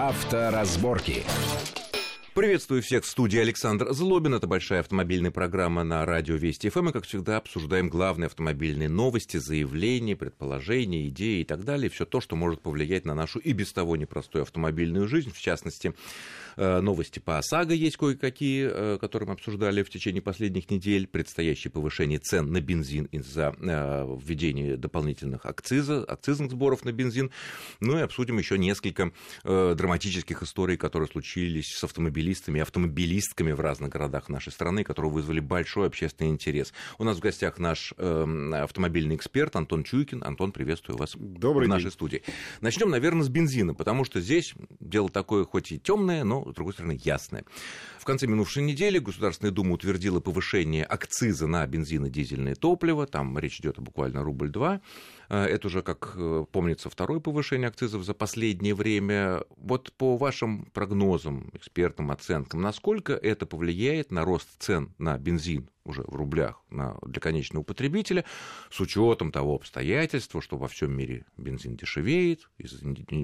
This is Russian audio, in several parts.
Авторазборки. Приветствую всех в студии Александр Злобин. Это большая автомобильная программа на радио Вести ФМ. И, как всегда, обсуждаем главные автомобильные новости, заявления, предположения, идеи и так далее. Все то, что может повлиять на нашу и без того непростую автомобильную жизнь. В частности, Э, новости по ОСАГО есть кое-какие, э, которые мы обсуждали в течение последних недель. Предстоящее повышение цен на бензин из-за э, введения дополнительных акциза, акцизных сборов на бензин. Ну и обсудим еще несколько драматических историй, которые случились с автомобилистами и автомобилистками в разных городах нашей страны, которые вызвали большой общественный интерес. У нас в гостях наш автомобильный эксперт Антон Чуйкин. Антон, приветствую вас Добрый в день. нашей студии. Начнем, наверное, с бензина, потому что здесь дело такое хоть и темное, но с другой стороны, ясное. В конце минувшей недели Государственная Дума утвердила повышение акциза на бензин и дизельное топливо. Там речь идет о буквально рубль-два. Э, это уже, как э, помнится, второе повышение акцизов за последнее время. Вот по вашим прогнозам, экспертным оценкам, насколько это повлияет на рост цен на бензин уже в рублях на, для конечного потребителя, с учетом того обстоятельства, что во всем мире бензин дешевеет из-за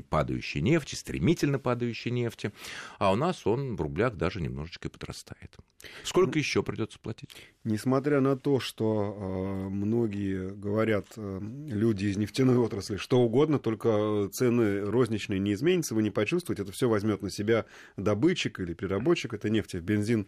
падающей нефти, стремительно падающей нефти, а у нас он в рублях даже немножечко подрастает. Сколько еще придется платить? Несмотря на то, что э, многие говорят, э, люди из нефтяной отрасли, что угодно, только цены розничные не изменятся, вы не почувствуете, это все возьмет на себя добытчик или переработчик этой нефти в бензин.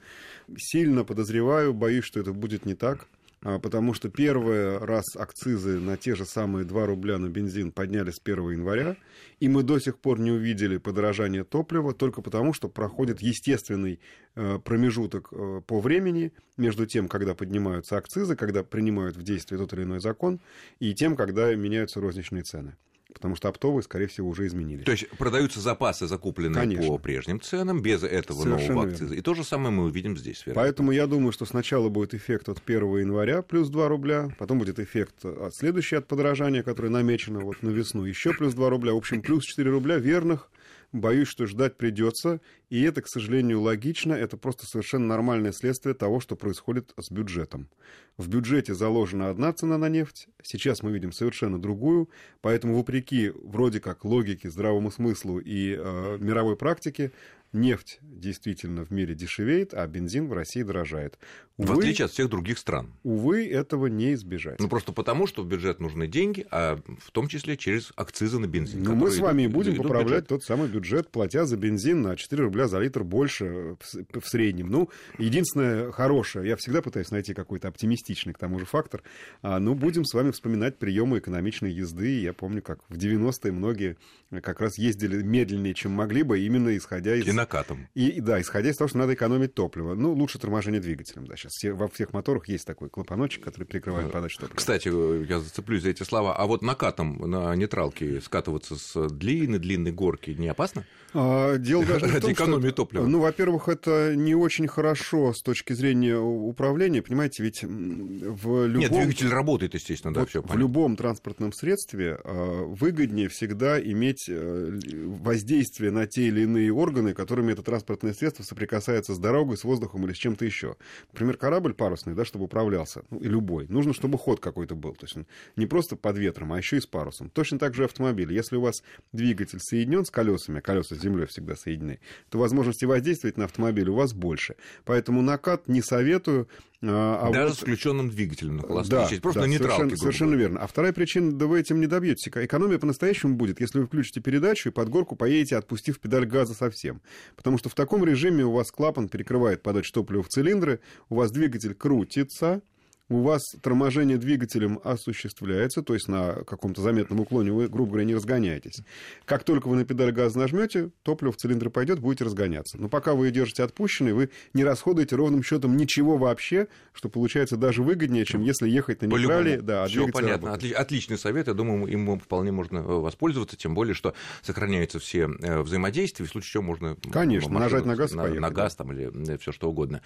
Сильно подозреваю, боюсь, что это будет не так. А, потому что первый раз акцизы на те же самые 2 рубля на бензин подняли с 1 января, и мы до сих пор не увидели подорожание топлива только потому, что проходит естественный э, промежуток э, по времени между тем, когда поднимаются акцизы, когда принимают в действие тот или иной закон, и тем, когда меняются розничные цены потому что оптовые, скорее всего, уже изменились. То есть продаются запасы, закупленные Конечно. по прежним ценам, без этого Совершенно нового акциза. Верно. И то же самое мы увидим здесь. Вероятно. Поэтому я думаю, что сначала будет эффект от 1 января плюс 2 рубля, потом будет эффект от следующий от подорожания, который намечено вот на весну, еще плюс 2 рубля. В общем, плюс 4 рубля верных боюсь, что ждать придется. И это, к сожалению, логично. Это просто совершенно нормальное следствие того, что происходит с бюджетом. В бюджете заложена одна цена на нефть, сейчас мы видим совершенно другую. Поэтому, вопреки вроде как логике, здравому смыслу и э, мировой практике, нефть действительно в мире дешевеет, а бензин в России дорожает. Увы, в отличие от всех других стран. Увы, этого не избежать. Ну, просто потому, что в бюджет нужны деньги, а в том числе через акцизы на бензин. Ну, мы с вами идут, будем поправлять тот самый бюджет, платя за бензин на 4 рубля за литр больше в, в среднем. Ну, единственное хорошее, я всегда пытаюсь найти какой-то оптимистичный, к тому же, фактор, а, ну, будем с вами вспоминать приемы экономичной езды. Я помню, как в 90-е многие как раз ездили медленнее, чем могли бы, именно исходя из накатом. И, да, исходя из того, что надо экономить топливо. Ну, лучше торможение двигателем. Да, сейчас все, во всех моторах есть такой клапаночек, который прикрывает подачу топлива. Кстати, я зацеплюсь за эти слова. А вот накатом на нейтралке скатываться с длинной-длинной горки не опасно? А, дело даже не в том, экономии что, топлива. Ну, во-первых, это не очень хорошо с точки зрения управления. Понимаете, ведь в любом... Нет, двигатель работает, естественно, да, вот все В любом транспортном средстве а, выгоднее всегда иметь э, воздействие на те или иные органы, которыми это транспортное средство соприкасается с дорогой, с воздухом или с чем-то еще. Например, корабль парусный, да, чтобы управлялся, ну, и любой. Нужно, чтобы ход какой-то был. То есть не просто под ветром, а еще и с парусом. Точно так же автомобиль. Если у вас двигатель соединен с колесами, колеса с землей всегда соединены, то возможности воздействовать на автомобиль у вас больше. Поэтому накат не советую. А, а Даже вот... с включенным двигателем на холостую да, Просто да, на нейтралке. Совершенно, совершенно верно. А вторая причина, да вы этим не добьетесь. Экономия по-настоящему будет, если вы включите передачу и под горку поедете, отпустив педаль газа совсем. Потому что в таком режиме у вас клапан перекрывает подачу топлива в цилиндры, у вас двигатель крутится, у вас торможение двигателем осуществляется, то есть на каком-то заметном уклоне вы, грубо говоря, не разгоняетесь. Как только вы на педаль газа нажмете, топливо в цилиндр пойдет, будете разгоняться. Но пока вы ее держите отпущенной, вы не расходуете ровным счетом ничего вообще, что получается даже выгоднее, чем если ехать на нейтрале. Да, Все понятно. Отли- отличный совет. Я думаю, им вполне можно э, воспользоваться, тем более, что сохраняются все э, взаимодействия, в случае чего можно... Конечно, нажать на газ на, на газ там, или э, все что угодно.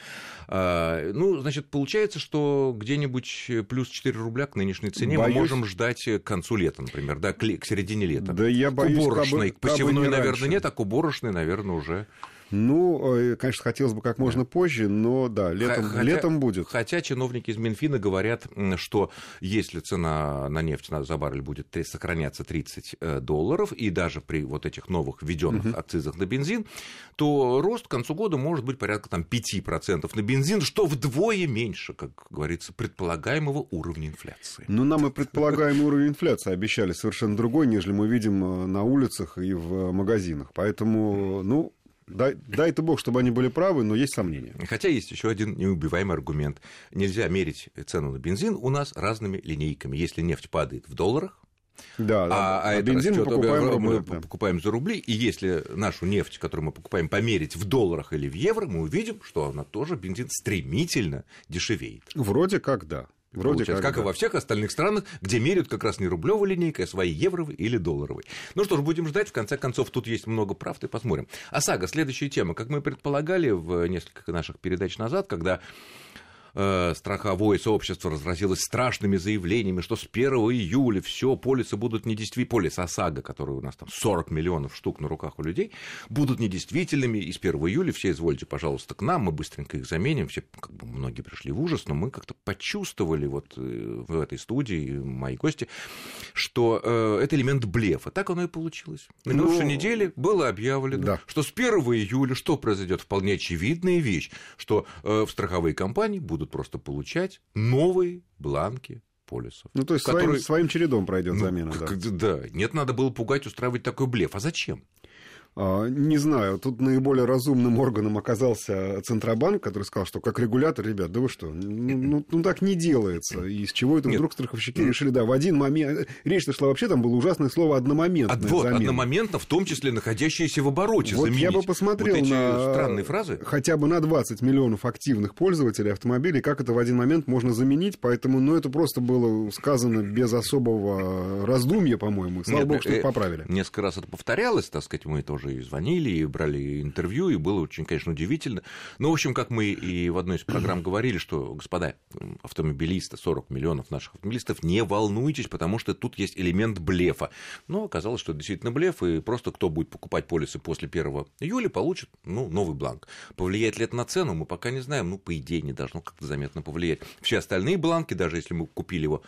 А, ну, значит, получается, что где где-нибудь э, плюс 4 рубля к нынешней цене боюсь... мы можем ждать к концу лета, например, да, к, к середине лета. Да я боюсь, к уборочной, кабы, к посевной, не наверное, раньше. нет, а к уборочной, наверное, уже Ну, э, конечно, хотелось бы как можно да. позже, но да, летом, хотя, летом будет. Хотя чиновники из Минфина говорят, что если цена на нефть за баррель будет сохраняться 30 э, долларов, и даже при вот этих новых введенных угу. акцизах на бензин, то рост к концу года может быть порядка там, 5% на бензин, что вдвое меньше, как говорится, предполагаемого уровня инфляции. Ну, нам и предполагаемый уровень инфляции обещали совершенно другой, нежели мы видим э, на улицах и в магазинах. Поэтому, ну, Дай, дай-то бог, чтобы они были правы, но есть сомнения. Хотя есть еще один неубиваемый аргумент. Нельзя мерить цену на бензин у нас разными линейками. Если нефть падает в долларах, да, а, а, а бензин мы покупаем, рубли, мы да. покупаем за рубли, и если нашу нефть, которую мы покупаем, померить в долларах или в евро, мы увидим, что она тоже, бензин, стремительно дешевеет. Вроде как да. Вроде как, как да. и во всех остальных странах, где меряют как раз не рублевой линейкой, а своей евровой или долларовой. Ну что ж, будем ждать. В конце концов, тут есть много правды, посмотрим. ОСАГО, следующая тема. Как мы предполагали в несколько наших передач назад, когда э, страховое сообщество разразилось страшными заявлениями, что с 1 июля все полисы будут недействительными, полис ОСАГО, который у нас там 40 миллионов штук на руках у людей, будут недействительными, и с 1 июля все извольте, пожалуйста, к нам, мы быстренько их заменим, все, как бы, многие пришли в ужас, но мы как-то почувствовали вот э, в этой студии, мои гости, что э, это элемент блефа. Так оно и получилось. На ну, минувшей неделе было объявлено, да. что с 1 июля что произойдет? Вполне очевидная вещь, что э, в страховые компании будут будут просто получать новые бланки полисов. Ну, то есть которые... своим, своим чередом пройдет ну, замена. Да. да, нет, надо было пугать, устраивать такой блеф. А зачем? А, не знаю, тут наиболее разумным органом оказался Центробанк, который сказал, что как регулятор, ребят, да вы что, ну, ну, ну так не делается. И с чего это Нет. вдруг страховщики Нет. решили, да, в один момент... Речь шла вообще, там было ужасное слово «одномоментно». От, вот, одномоментно, в том числе находящиеся в обороте. Вот я бы посмотрел вот на странные фразы. хотя бы на 20 миллионов активных пользователей автомобилей, как это в один момент можно заменить, поэтому, ну, это просто было сказано без особого раздумья, по-моему. Слава Нет, богу, что э, это поправили. Несколько раз это повторялось, так сказать, мы тоже тоже и звонили, и брали интервью, и было очень, конечно, удивительно. Но, в общем, как мы и в одной из программ говорили, что, господа автомобилисты, 40 миллионов наших автомобилистов, не волнуйтесь, потому что тут есть элемент блефа. Но оказалось, что это действительно блеф, и просто кто будет покупать полисы после 1 июля, получит ну, новый бланк. Повлияет ли это на цену, мы пока не знаем. Ну, по идее, не должно как-то заметно повлиять. Все остальные бланки, даже если мы купили его,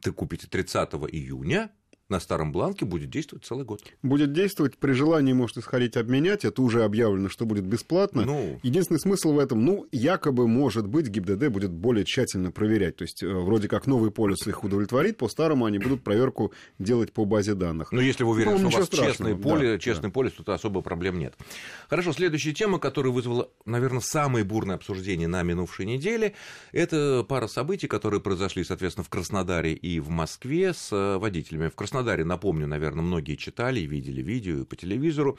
ты купите 30 июня, на старом бланке будет действовать целый год. Будет действовать, при желании можете сходить обменять, это уже объявлено, что будет бесплатно. Ну... Единственный смысл в этом, ну, якобы, может быть, ГИБДД будет более тщательно проверять. То есть, э, вроде как новый полис их удовлетворит, по старому они будут проверку делать по базе данных. Но если вы уверены, ну, что у вас честный, поле, да, честный да. полис, то особо проблем нет. Хорошо, следующая тема, которая вызвала, наверное, самое бурное обсуждение на минувшей неделе, это пара событий, которые произошли, соответственно, в Краснодаре и в Москве с э, водителями. В Краснодаре Краснодаре, напомню, наверное, многие читали и видели видео по телевизору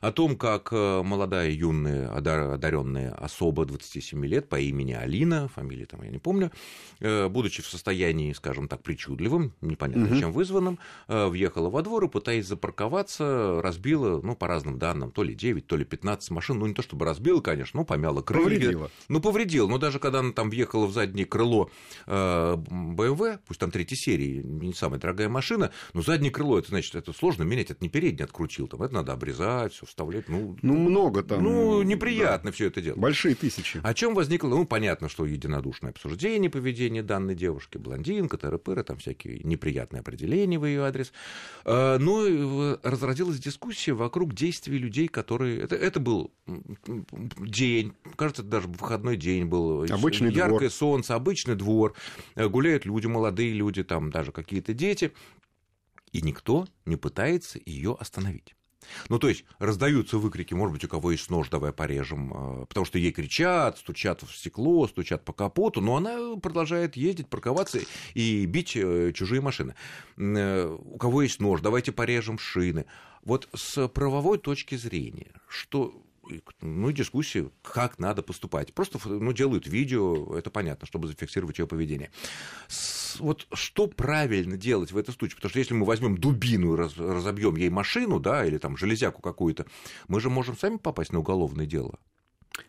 о том, как э, молодая юная одаренная особа 27 лет по имени Алина, фамилия там я не помню, э, будучи в состоянии, скажем так, причудливым, непонятно угу. чем вызванным, э, въехала во двор и, пытаясь запарковаться, разбила, ну, по разным данным, то ли 9, то ли 15 машин, ну, не то чтобы разбила, конечно, но помяла крылья. Повредила. Ну, повредила, но даже когда она там въехала в заднее крыло BMW, пусть там третьей серии, не самая дорогая машина, но заднее крыло, это значит, это сложно менять, это не переднее открутил, там, это надо обрезать, все вставлять. Ну, ну много там. Ну, неприятно да. все это делать. Большие тысячи. О чем возникло? Ну, понятно, что единодушное обсуждение поведения данной девушки, блондинка, ТРПР, там всякие неприятные определения в ее адрес. А, но ну, разразилась дискуссия вокруг действий людей, которые... Это, это был день, кажется, это даже выходной день был. Обычный Яркое двор. солнце, обычный двор. Гуляют люди, молодые люди, там даже какие-то дети. И никто не пытается ее остановить. Ну, то есть раздаются выкрики, может быть, у кого есть нож, давай порежем, а, потому что ей кричат, стучат в стекло, стучат по капоту, но она продолжает ездить, парковаться и бить э, чужие машины. Э, у кого есть нож, давайте порежем шины. Вот с правовой точки зрения, что ну, дискуссии, как надо поступать. Просто ну, делают видео, это понятно, чтобы зафиксировать ее поведение. С, вот что правильно делать в этой случае? Потому что если мы возьмем дубину и раз, разобьем ей машину, да, или там железяку какую-то, мы же можем сами попасть на уголовное дело.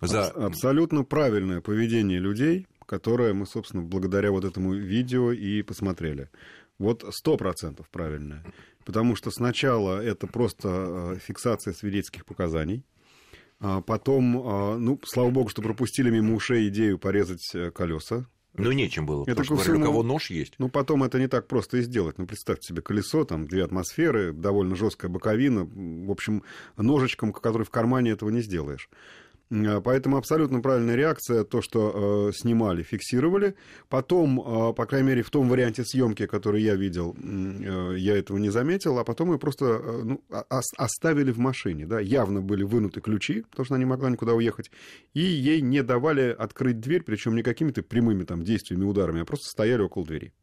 За... Абсолютно правильное поведение людей, которое мы, собственно, благодаря вот этому видео и посмотрели. Вот сто процентов правильное. Потому что сначала это просто э, фиксация свидетельских показаний, потом, ну, слава богу, что пропустили мимо ушей идею порезать колеса ну, нечем было, это потому что, у кого нож есть. Ну, потом это не так просто и сделать. Ну, представьте себе колесо, там, две атмосферы, довольно жесткая боковина. В общем, ножичком, который в кармане этого не сделаешь. Э, поэтому абсолютно правильная реакция, то, что э, снимали, фиксировали. Потом, э, по крайней мере, в том варианте съемки, который я видел, э, я этого не заметил, а потом ее просто э, ну, оставили в машине. Да? Явно были вынуты ключи, потому что она не могла никуда уехать, и ей не давали открыть дверь, причем не какими-то прямыми там, действиями, ударами, а просто стояли около двери.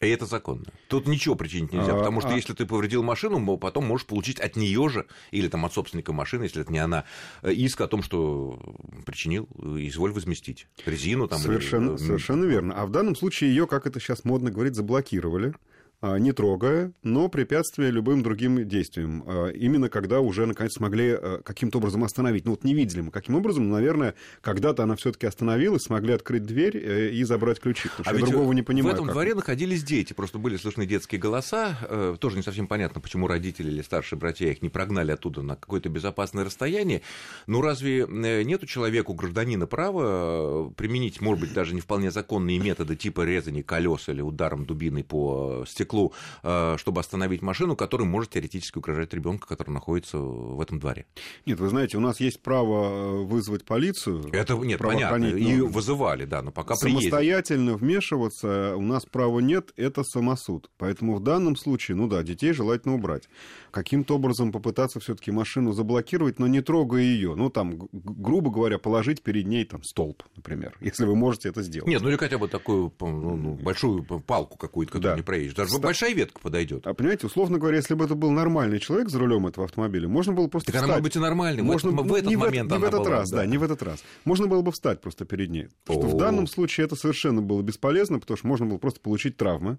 И это законно. Тут ничего причинить нельзя, а, потому что а... если ты повредил машину, потом можешь получить от нее же, или там от собственника машины, если это не она, э, иск о том, что причинил, изволь возместить резину. Там, совершенно, или... совершенно верно. А в данном случае ее, как это сейчас модно говорить, заблокировали. А, не трогая, но препятствуя любым другим действиям. А, именно когда уже, наконец, смогли а, каким-то образом остановить. Ну вот не видели мы, каким образом, наверное, когда-то она все-таки остановилась, смогли открыть дверь э, и забрать ключи. Потому а что я другого не понимаю. В этом как. дворе находились дети, просто были слышны детские голоса. Э, тоже не совсем понятно, почему родители или старшие братья их не прогнали оттуда на какое-то безопасное расстояние. Ну разве э, нет у человека, у гражданина права применить, может быть, даже не вполне законные методы типа резания колес или ударом дубиной по стеклу стеклу, э, чтобы остановить машину, которая может теоретически угрожать ребенку, который находится в этом дворе. Нет, вы знаете, у нас есть право э, вызвать полицию. Это нет, понятно. И вызывали, да, но пока Самостоятельно приедет. вмешиваться у нас права нет, это самосуд. Поэтому в данном случае, ну да, детей желательно убрать. Каким-то образом попытаться все-таки машину заблокировать, но не трогая ее. Ну, там, грубо говоря, положить перед ней там столб, например, если вы можете это сделать. Нет, ну или хотя бы такую ну, ну большую палку какую-то, которую да. не проедешь. Даже Ста... большая ветка подойдет. А понимаете, условно говоря, если бы это был нормальный человек за рулем этого автомобиля, можно было просто так встать. она может быть и нормальной. Можно... В, в этот не момент в, не в этот была, раз, да. да, не в этот раз. Можно было бы встать просто перед ней. Потому что в данном случае это совершенно было бесполезно, потому что можно было просто получить травмы.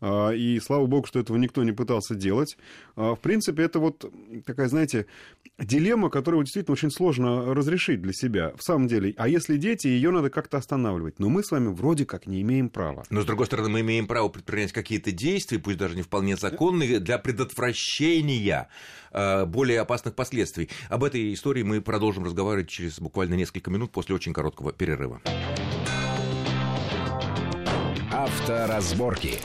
А, и слава богу, что этого никто не пытался делать. А, в принципе, это вот такая, знаете, дилемма, которую действительно очень сложно разрешить для себя. В самом деле, а если дети, ее надо как-то останавливать. Но мы с вами вроде как не имеем права. Но, с другой стороны, мы имеем право предпринять какие-то действия, пусть даже не вполне законные, для предотвращения а, более опасных последствий. Об этой истории мы продолжим разговаривать через буквально несколько минут после очень короткого перерыва. Авторазборки.